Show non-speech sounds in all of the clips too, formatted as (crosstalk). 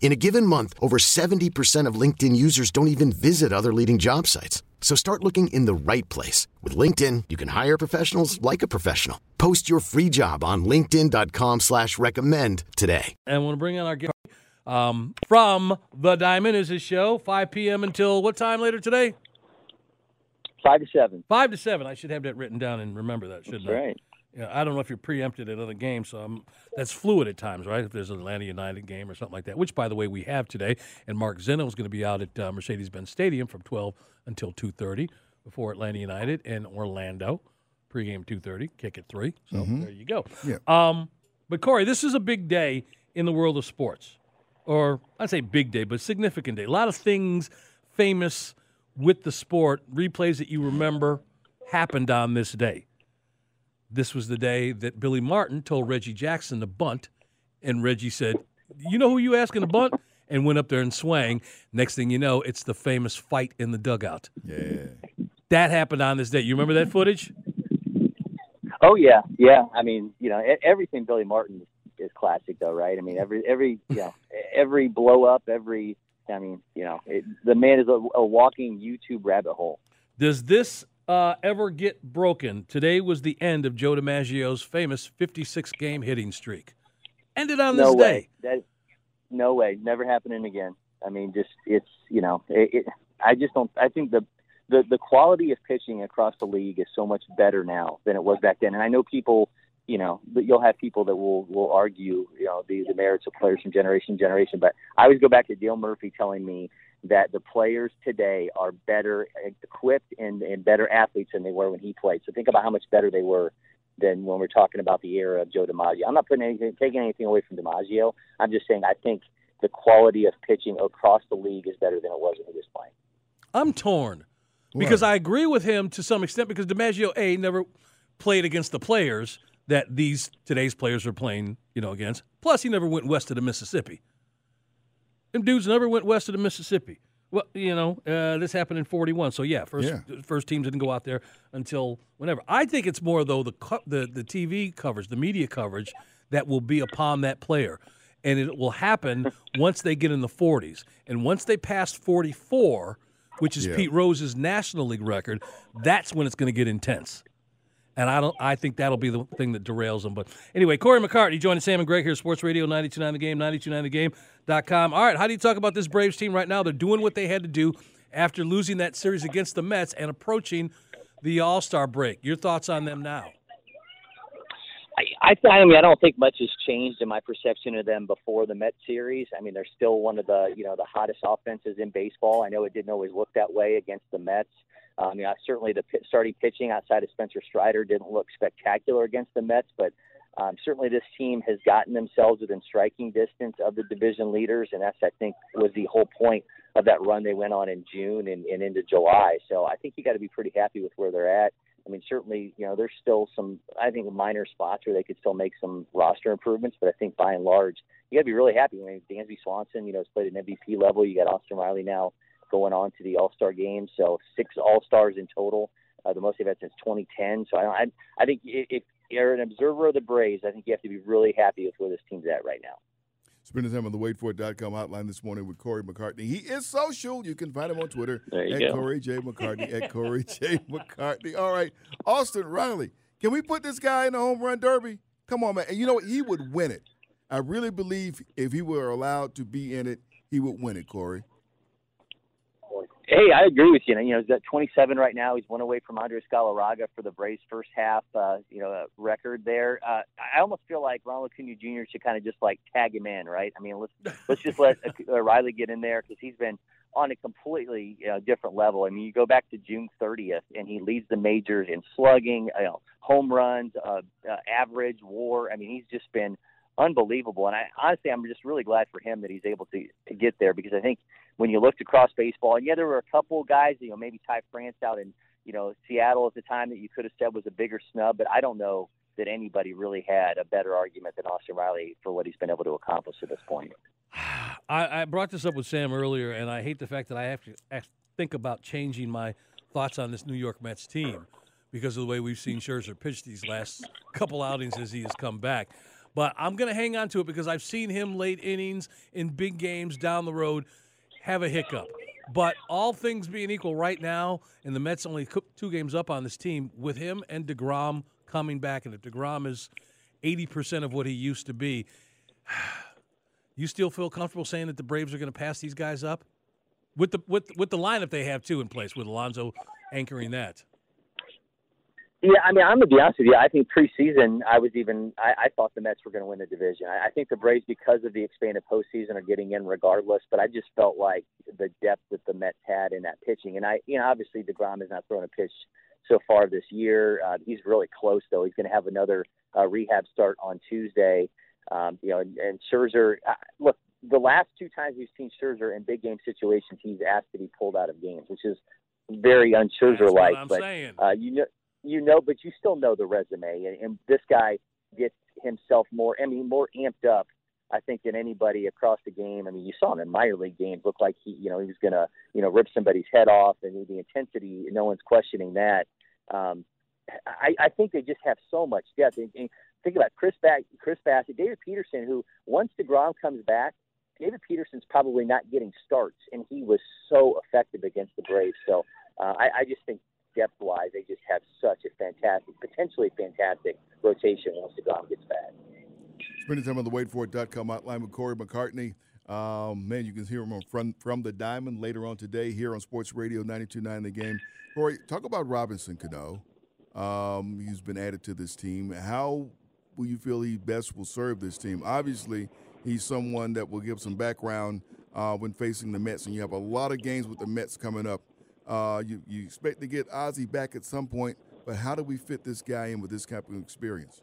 In a given month, over 70% of LinkedIn users don't even visit other leading job sites. So start looking in the right place. With LinkedIn, you can hire professionals like a professional. Post your free job on linkedin.com slash recommend today. And I want to bring in our guest um, from The Diamond is his show, 5 p.m. until what time later today? Five to seven. Five to seven. I should have that written down and remember that, shouldn't That's I? right. Yeah, I don't know if you're preempted at other games, so I'm, that's fluid at times, right? If there's an Atlanta United game or something like that, which, by the way, we have today. And Mark Zeno is going to be out at uh, Mercedes-Benz Stadium from 12 until 2:30 before Atlanta United and Orlando. Pregame 2:30, kick at three. So there you go. Yeah. Um, but Corey, this is a big day in the world of sports, or I'd say big day, but significant day. A lot of things famous with the sport, replays that you remember happened on this day. This was the day that Billy Martin told Reggie Jackson to bunt, and Reggie said, "You know who you asking to bunt?" and went up there and swang. Next thing you know, it's the famous fight in the dugout. Yeah. That happened on this day. You remember that footage? Oh yeah, yeah. I mean, you know, e- everything Billy Martin is classic, though, right? I mean, every every you know, every blow up, every. I mean, you know, it, the man is a, a walking YouTube rabbit hole. Does this uh, ever get broken? Today was the end of Joe DiMaggio's famous 56 game hitting streak. Ended on no this way. day. That no way. Never happening again. I mean, just it's you know, it, it, I just don't. I think the, the the quality of pitching across the league is so much better now than it was back then. And I know people, you know, but you'll have people that will will argue, you know, the, the merits of players from generation to generation. But I always go back to Dale Murphy telling me that the players today are better equipped and, and better athletes than they were when he played. So think about how much better they were than when we're talking about the era of Joe DiMaggio. I'm not putting anything, taking anything away from DiMaggio. I'm just saying I think the quality of pitching across the league is better than it was when he was playing. I'm torn because I agree with him to some extent because DiMaggio A never played against the players that these today's players are playing, you know, against. Plus, he never went west of the Mississippi. Them dudes never went west of the Mississippi. Well, you know, uh, this happened in '41, so yeah, first Yeah. first teams didn't go out there until whenever. I think it's more though the co- the the TV coverage, the media coverage that will be upon that player, and it will happen (laughs) once they get in the 40s, and once they pass 44, which is Yeah. Pete Rose's National League record, that's when it's going to get intense. And I don't. I think that'll be the thing that derails them. But anyway, Corey McCartney joining Sam and Greg here, at Sports Radio 929 The Game, 929thegame.com. All right, how do you talk about this Braves team right now? They're doing what they had to do after losing that series against the Mets and approaching the All Star break. Your thoughts on them now? I, I, I mean, I don't think much has changed in my perception of them before the Mets series. I mean, they're still one of the you know the hottest offenses in baseball. I know it didn't always look that way against the Mets. Um, you know, certainly the pit, starting pitching outside of Spencer Strider didn't look spectacular against the Mets, but um, certainly this team has gotten themselves within striking distance of the division leaders, and that's I think was the whole point of that run they went on in June and, and into July. So I think you got to be pretty happy with where they're at. I mean, certainly, you know, there's still some, I think, minor spots where they could still make some roster improvements, but I think by and large, you got to be really happy. I mean, Dansby Swanson, you know, has played an MVP level. You got Austin Riley now going on to the All Star game, so six All Stars in total, uh, the most they've had since 2010. So I, I, I think if, you're an observer of the Braves, I think you have to be really happy with where this team's at right now. Spending time on the wadeford.com hotline this morning with Corey McCartney. He is social. You can find him on Twitter at go. Corey J. McCartney. at Corey J. McCartney. All right. Austin Riley. Can we put this guy in the home run derby? Come on, man. And you know what? He would win it. I really believe if he were allowed to be in it, he would win it, Corey. Hey, I agree with you. You know, he's at 27 right now. He's one away from Andres Galarraga for the Braves' first half, uh, you know, uh, record there. Uh, I almost feel like Ronald Acuna Jr. should kind of just like tag him in, right? I mean, let's (laughs) let's just let uh, Riley get in there because he's been on a completely you know, different level. I mean, you go back to June 30th, and he leads the majors in slugging, you know, home runs, uh, uh, average, WAR. I mean, he's just been unbelievable. And I honestly, I'm just really glad for him that he's able to to get there because I think when you looked across baseball, and yeah, there were a couple guys, you know, maybe Ty France out in you know Seattle at the time that you could have said was a bigger snub, but I don't know that anybody really had a better argument than Austin Riley for what he's been able to accomplish to this point. (sighs) I, I brought this up with Sam earlier, and I hate the fact that I have to think about changing my thoughts on this New York Mets team because of the way we've seen Scherzer pitch these last couple outings as he has come back. But I'm going to hang on to it because I've seen him late innings in big games down the road have a hiccup. But all things being equal right now, and the Mets only two games up on this team, with him and DeGrom coming back, and if DeGrom is 80% of what he used to be, (sighs) you still feel comfortable saying that the Braves are going to pass these guys up? With the with with the lineup they have too in place, with Alonso anchoring that. Yeah, I mean, I'm gonna be honest with you. I think preseason, I was even I, I thought the Mets were going to win the division. I, I think the Braves, because of the expanded postseason, are getting in regardless. But I just felt like the depth that the Mets had in that pitching, and I, you know, obviously Degrom has not thrown a pitch so far this year. Uh, he's really close though. He's going to have another uh, rehab start on Tuesday. Um, you know, and, and Scherzer. Uh, look, the last two times we've seen Scherzer in big game situations, he's asked to be pulled out of games, which is very un-Scherzer like. But uh, you know you know, but you still know the resume, and, and this guy gets himself more, I mean, more amped up. I think than anybody across the game. I mean, you saw him in minor league games look like he, you know, he was gonna, you know, rip somebody's head off, and the intensity, no one's questioning that. Um, I, I think they just have so much depth. And, and think about Chris Back, Chris Bassitt, David Peterson, who once Degrom comes back, David Peterson's probably not getting starts, and he was so effective against the Braves. So uh, I, I just think depth wise, they just have such a fantastic, potentially fantastic rotation once the DeGrom gets back. Spending time on the waitforit.com hotline with Corey McCartney. Um, man, you can hear him from, from the Diamond later on today here on Sports Radio 92.9 The Game. Corey, talk about Robinson Cano. Um, he's been added to this team. How will you feel he best will serve this team? Obviously, he's someone that will give some background uh, when facing the Mets, and you have a lot of games with the Mets coming up uh, you, you expect to get Ozzie back at some point, but how do we fit this guy in with this type of experience?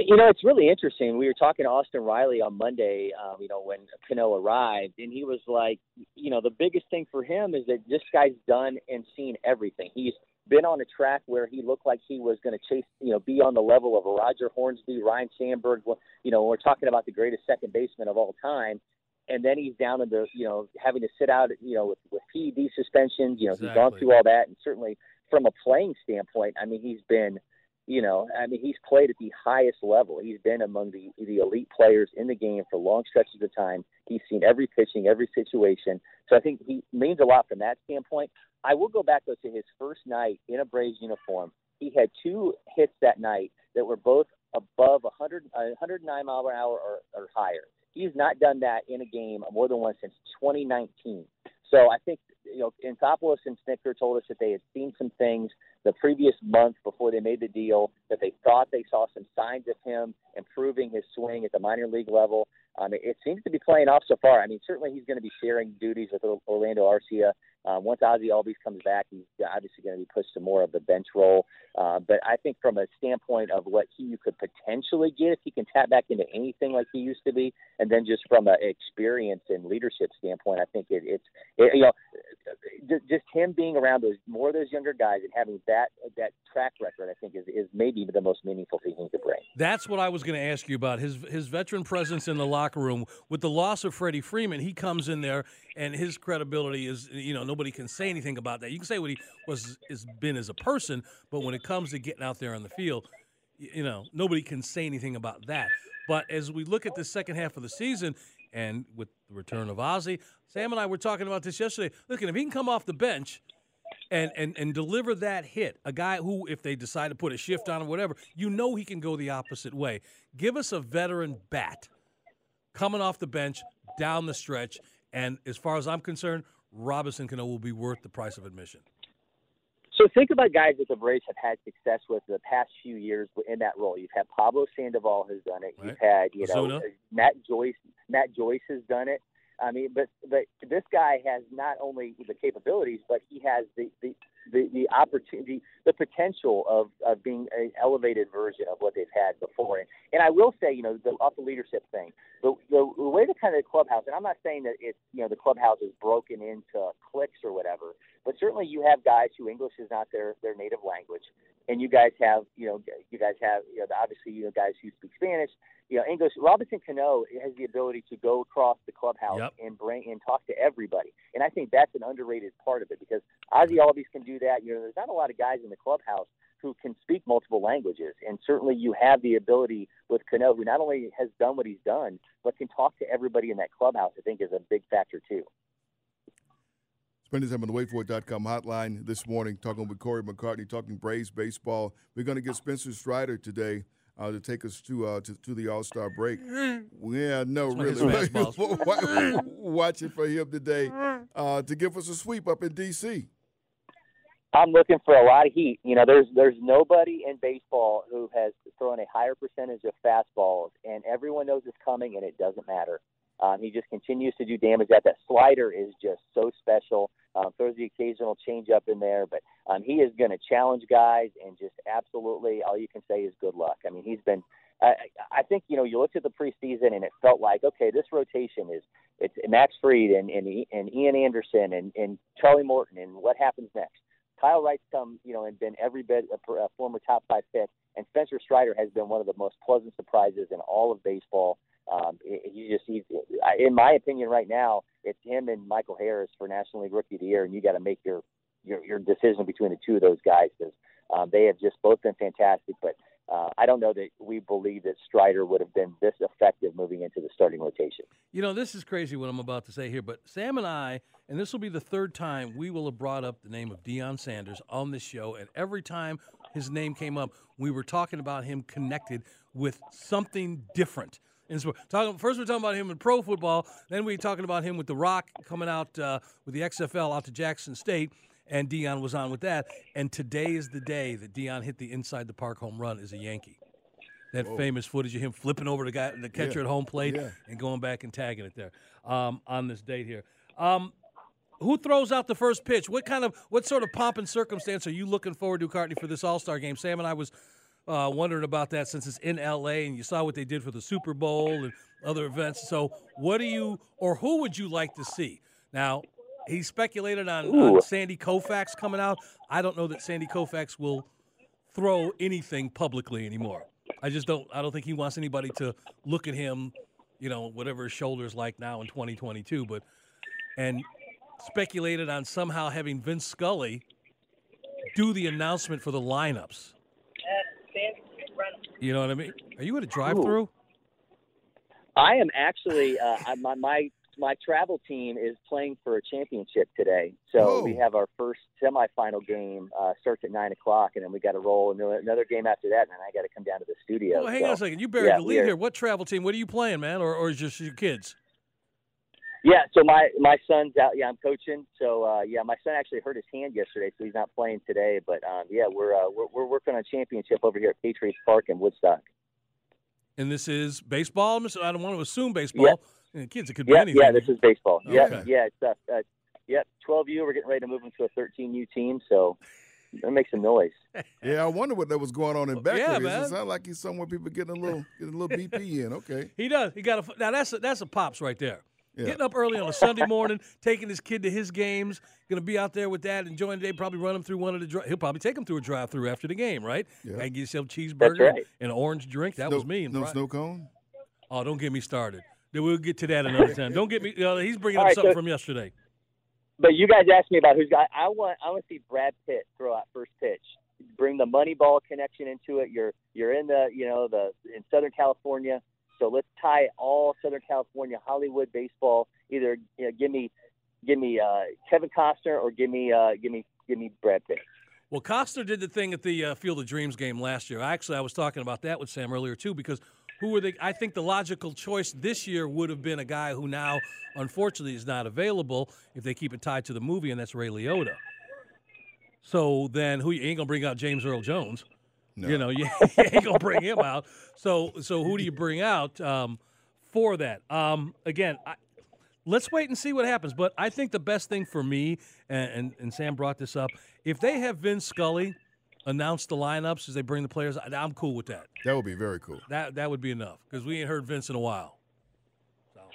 You know, it's really interesting. We were talking to Austin Riley on Monday, um, you know, when Cano arrived, and he was like, you know, the biggest thing for him is that this guy's done and seen everything. He's been on a track where he looked like he was going to chase, you know, be on the level of a Roger Hornsby, Ryne Sandberg. You know, we're talking about the greatest second baseman of all time and then he's down in the you know having to sit out you know with, with PED suspensions. You know exactly. he's gone through all that, and certainly from a playing standpoint, I mean he's been you know I mean he's played at the highest level. He's been among the the elite players in the game for long stretches of time. He's seen every pitching, every situation. So I think he means a lot from that standpoint. I will go back though to his first night in a Braves uniform. He had two hits that night that were both above 100, 109 mile per hour or, or higher. He's not done that in a game more than once since 2019. So I think you know Anthopoulos and Snitker told us that they had seen some things the previous month before they made the deal that they thought they saw some signs of him improving his swing at the minor league level. Um, it, it seems to be playing off so far. I mean, certainly he's going to be sharing duties with Orlando Arcia um, once Ozzie Albies comes back, he's obviously going to be pushed to more of the bench role. Uh, but I think from a standpoint of what he could potentially get if he can tap back into anything like he used to be, and then just from an experience and leadership standpoint, I think it, it's it, you know just him being around those more of those younger guys and having that that track record, I think is is maybe the most meaningful thing he could bring. That's what I was going to ask you about his his veteran presence in the locker room with the loss of Freddie Freeman. He comes in there and his credibility is you know nobody can say anything about that. You can say what he was has been as a person, but when it comes to getting out there on the field, you know nobody can say anything about that. But as we look at the second half of the season, and with the return of Ozzie, Sam and I were talking about this yesterday. Looking, if he can come off the bench and, and, and deliver that hit, a guy who, if they decide to put a shift on or whatever, you know he can go the opposite way. Give us a veteran bat coming off the bench down the stretch and as far as I'm concerned, Robinson Cano will be worth the price of admission. So think about guys that the Braves have had success with the past few years in that role. You've had Pablo Sandoval has done it. Right. You've had you know Matt Joyce. Matt Joyce has done it. I mean, but but this guy has not only the capabilities, but he has the the the, the opportunity, the potential of, of being an elevated version of what they've had before. And, and I will say, you know, the, off the leadership thing, the, the, the way the kind of the clubhouse, and I'm not saying that it's, you know, the clubhouse is broken into cliques or whatever, but certainly you have guys who English is not their, their native language. And you guys have, you know, you guys have, you know, obviously, you know, guys who speak Spanish, you know, English. Robinson Cano has the ability to go across the clubhouse Yep. and bring and talk to everybody. And I think that's an underrated part of it because Ozzie Albies can do that. You know, there's not a lot of guys in the clubhouse who can speak multiple languages, and certainly you have the ability with Cano, who not only has done what he's done, but can talk to everybody in that clubhouse. I think is a big factor too. Spending time on the wadeford.com hotline this morning, talking with Corey McCartney, talking Braves baseball. We're going to get Spencer Strider today uh, to take us to, uh, to to the All Star break. (laughs) Yeah, no, really. (laughs) Watching for him today uh, to give us a sweep up in D.C. I'm looking for a lot of heat. You know, there's there's nobody in baseball who has thrown a higher percentage of fastballs, and everyone knows it's coming, and it doesn't matter. Um, he just continues to do damage. That that slider is just so special. Um, throws the occasional changeup in there, but um, he is going to challenge guys, and just absolutely all you can say is good luck. I mean, he's been. I, I think you know you looked at the preseason, and it felt like okay, this rotation is it's Max Fried and and, and Ian Anderson and and Charlie Morton, and what happens next? Kyle Wright's come, you know, and been every bit a, a former top five pick, and Spencer Strider has been one of the most pleasant surprises in all of baseball. Um, he just, he's, in my opinion, right now, it's him and Michael Harris for National League Rookie of the Year, and you got to make your, your your decision between the two of those guys because um, they have just both been fantastic. But uh, I don't know that we believe that Strider would have been this effective moving into the starting rotation. You know, this is crazy what I'm about to say here, but Sam and I, and this will be the third time we will have brought up the name of Deion Sanders on this show, and every time his name came up, we were talking about him connected with something different. And so talking, first, we're talking about him in pro football. Then we're talking about him with the Rock coming out uh, with the XFL out to Jackson State, and Deion was on with that. And today is the day that Deion hit the inside the park home run as a Yankee. That famous footage of him flipping over the guy, the catcher Yeah. at home plate, Yeah. and going back and tagging it there um, on this date here. Um, who throws out the first pitch? What kind of what sort of pomp and circumstance are you looking forward to, Cartney, for this All Star game? Sam and I was uh, wondering about that since it's in L.A. and you saw what they did for the Super Bowl and other events. So, what do you or who would you like to see? Now, he speculated on, on Sandy Koufax coming out. I don't know that Sandy Koufax will throw anything publicly anymore. I just don't. I don't think he wants anybody to look at him, you know, whatever his shoulders like now in 2022. But and speculated on somehow having Vince Scully do the announcement for the lineups. You know what I mean? Are you at a drive-through? I am actually uh, my my my travel team is playing for a championship today, so Oh. we have our first semifinal game uh, starts at nine o'clock, and then we got to roll another another game after that, and then I got to come down to the studio. Well, hang so, on a second. You buried yeah, the lead here. What travel team? What are you playing, man? Or, or is just your kids? Yeah, so my my son's out. Yeah, I'm coaching. So uh, yeah, my son actually hurt his hand yesterday, so he's not playing today. But um, yeah, we're, uh, we're we're working on a championship over here at Patriots Park in Woodstock. And this is baseball. I'm I don't want to assume baseball. And kids, it could be Yeah, anything. yeah, this is baseball. Yeah, Okay. yeah, it's uh, uh, yep, 12U. We're getting ready to move into a 13U team, so that makes make some noise. Yeah, I wonder what that was going on in back. Yeah, Beckley. man. It sounds like he's somewhere people getting a little getting a little BP in. Okay. He does. He got a now. That's a, that's a pops right there. Yeah. Getting up early on a Sunday morning, taking his kid to his games, going to be out there with that, enjoying the day. Probably run him through one of the. Dri- He'll probably take him through a drive-through after the game, right? Yeah. Gotta get yourself a cheeseburger right. and an orange drink. That was Snow- me. and No Brian. snow cone. Oh, don't get me started. Then we'll get to that another time. Don't get me. Uh, he's bringing All up right, something so- from yesterday. But you guys asked me about who's got. I want I want to see Brad Pitt throw out first pitch. Bring the Moneyball connection into it. You're you're in the you know the in Southern California, so let's tie all Southern California Hollywood baseball. Either you know, give me give me uh, Kevin Costner or give me uh, give me give me Brad Pitt. Well, Costner did the thing at the uh, Field of Dreams game last year. Actually, I was talking about that with Sam earlier too, because who were they? I think the logical choice this year would have been a guy who now, unfortunately, is not available if they keep it tied to the movie, and that's Ray Liotta. So then, who you ain't gonna bring out James Earl Jones? No. You know, you (laughs) ain't gonna bring him out. So, so who do you bring out um, for that? Um, again, I, let's wait and see what happens. But I think the best thing for me, and, and, and Sam brought this up, if they have Vin Scully announce the lineups as they bring the players, I'm cool with that. That would be very cool. That that would be enough because we ain't heard Vince in a while.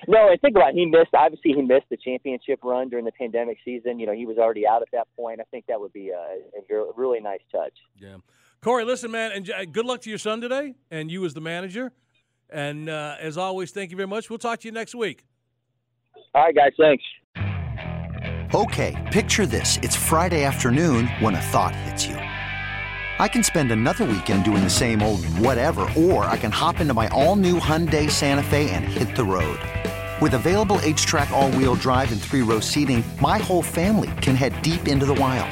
No, and think about it. He missed. Obviously, he missed the championship run during the pandemic season. You know, he was already out at that point. I think that would be a, a really nice touch. Yeah, Corey, listen, man, and good luck to your son today, and you as the manager. And uh, as always, thank you very much. We'll talk to you next week. All right, guys. Thanks. Okay, picture this: it's Friday afternoon when a thought hits you. I can spend another weekend doing the same old whatever, or I can hop into my all-new Hyundai Santa Fe and hit the road. With available H-Track all-wheel drive and three-row seating, my whole family can head deep into the wild.